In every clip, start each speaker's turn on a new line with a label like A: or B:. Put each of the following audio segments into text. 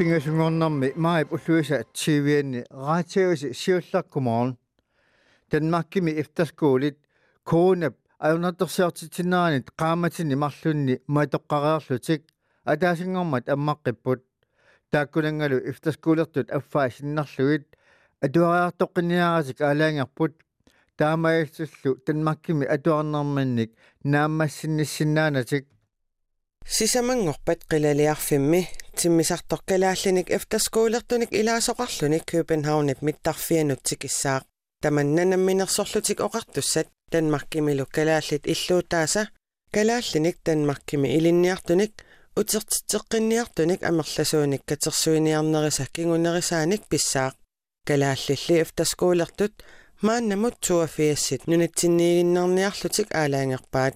A: pingasungornermi maip ulluisa tivianni raatiagusi siullarkumoorn Danmarkimi efterskoolit koonap ajunattersiartitinaanit qaamatini marlunni matoqqareerlutik атаасингормат аммаққиппут тааккунангалу efterskoolertut аффаа синнарлугит атуариартоққиниаратик аалаангерпут таамаалсуллу Danmarkimi атуарнерманник нааммассинниссинаанатик
B: сисамангорпат қилалиарфимми тиммисарторкалааллиник эфтерскуулертуник илаасоқарлуник Københavnip миттарфианутсик иссаақ таманнанамминерсорлутик оқартуссат. Danmarkимилу калааллит иллуутааса. Калааллиник Danmarkими илинниартуник утертитеққинниартуник амерласууник катерсуиниарнериса кингунерисааник писсаақ. Калааллилли эфтерскуулертут мааннамут туафиассит нунатсинниигиннарниарлутик аалаангерпаат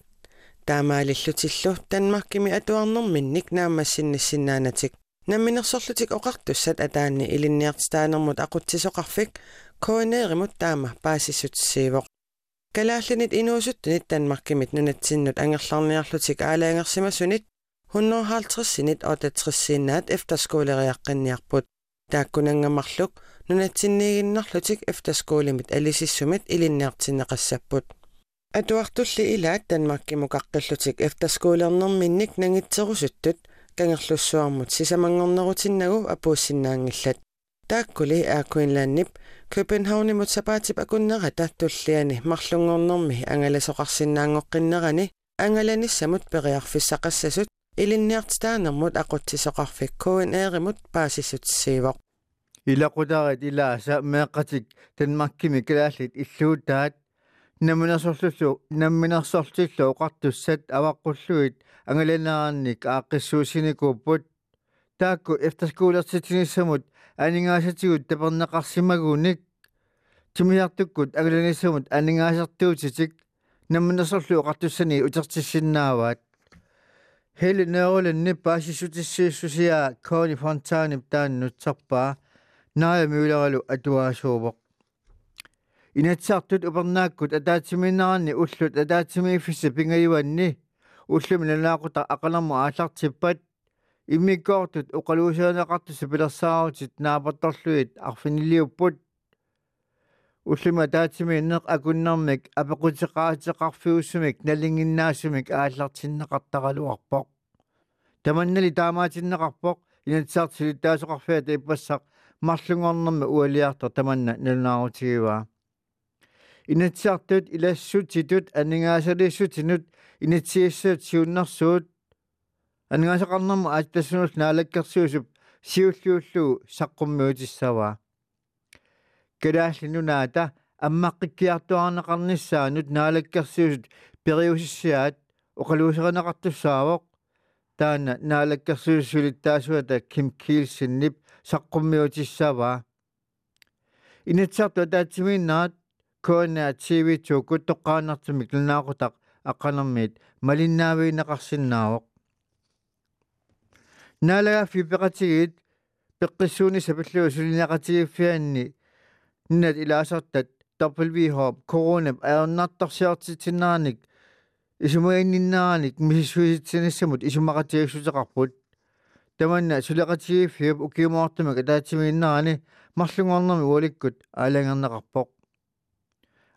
B: таамаалиллутиллу танмаркими атуарнэрминник наамассиннассиннаанатик намминерсорлутик оқартуссат атаанни илинниартитаанермут ақутсисоқарфик. Коонееримут таама паасиссутсиивоқ. Калааллинит инуусуттунит танмаркимит нунатсиннут ангерларниарлутик аалаангерсимасунит. 150-синит 68-синнаат эфтерскуулериаққинниарпут тааккунангамарлук нунатсинниигиннарлутик эфтерскуулимит алисиссумит илинниартиннеқассаппут атуартулли илаат танмаккиму қаққиллутик эфтерскуулернэрминник нагитсерусуттут кангерлуссуармут сисамангорнерутиннагу апууссиннаангиллат тааккули аакуинлааннип Københavнимут сапаатип акуннера таттуллиани марлунгорнэрми ангаласоқарсинаангоққиннерани ангаланиссамут периарфиссақассасут илинниартитаанермут ақутсисоқарфик куин ээримут паасиссутсиивоқ
A: илақутарит илааса меэққатик танмаккими калааллит иллуутаат наминерсорлуллу намминерсортиллу оқартуссат аваққуллуит ангаланааранник ааққиссуусиникууппут таакку эфтерскуулертитиниссамут анингаасатигут тапернеқарсимагуник тимиартуккут агаланиссамут анингаасертуутитик намминерсорлу оқартуссани утертиссиннааваат хели неруланни паасисутиссииссусиа кони фонтаанип тааннутсарпаа наая мюлералу атуаасуувоқ инатсаартут упернааккут атаатсиминнеранни уллут атаатсимииффисса пингаюанни. Уллуми налаақута ақаларму ааллартиппат иммиккоортут оқалуусаанеқартуса пилерсаарутит наапатторлуит арфинилиуппут. Уллуми атаатсимииннеқ акуннэрмик апеқутеқаатеқарфиуссумик налингиннаасумик ааллартиннеқартаралуарпоқ. Таманнали таамаатиннеқарпоқ инатсаартилиттаасоқарфиата иппассақ марлунгорнэрми уалиартор таманна налунаарутигиваа инатсиартут илассутитут анингаасалиссутинут инатсииссаат сиуннэрсуут анингаасақарнэрму ааттассунус наалаккерсиусуп сиуллууллуу саққуммиутиссаваа калааллинунаата аммаққиккиартуарнеқарниссаанут наалаккерсиусут периусиссаат оқалуусеринеқартуссаавоқ таана наалаккерсиуссулиттаасуата ким килсиннип саққуммиутиссаваа инатсарту таатсиминнаат коона тв туку тоққаанартумик лунаақутақ аққанермиит малиннаавиинеқарсинаавоқ наалага фипеқатигит пеққиссууни сапиллуа сулинеқатигиффианни ннат илаасартат WH коронап аернартарсиартитинааник исумаинниннааник мисисуиситсинассамут исумақатигиссутеқарпут таманна сулеқатигиффиуп укимоортумак атаатсимииннерани марлунгорнерми уаликкут аалангернеқарпоқ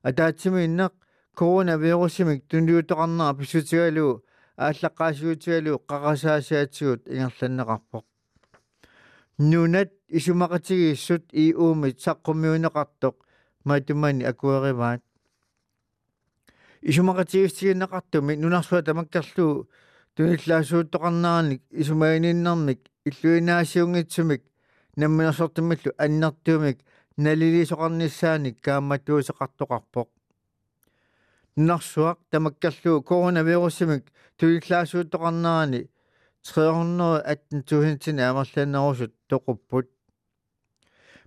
A: атаатсимииннеқ коронавирусимик тунлиутоқарнаа писсутигалу ааллаққаасуутигалу қақасаасаатсигут ингерланнеқарпоқ нунат исумақатигииссут иуумит саққуммиунеқартоқ матумани акуэриваат исумақатигиссигиннеқартуми нунарсуа тамаккерлуу туниллаасууттоқарнааник исумаининнэрмик иллуинаасиунгитсумик намминерсортиммиллу аннартуумик налилисоқарниссааник каамматуусеқартоқарпоқ нарсуақ тамаккерлуу коронавирусимик туиллаасууттоқарнаани 318 амерлаанерусут тоқуппут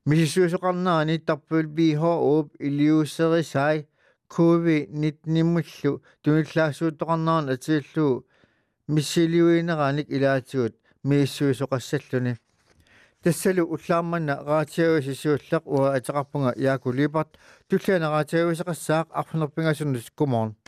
A: мисисуусоқарнаани тарпул бихо ууп илиуссерисай кови 19-иммуллу туиллаасууттоқарнаан атииллуу миссилиуинераник илаатигут мииссуусоқассаллуни тассалу уллааммана раатиагусисууллеқ уа атеқарпунга яакулипарт туллиана раатиагусеқассаақ арфунерпингасуннус куморн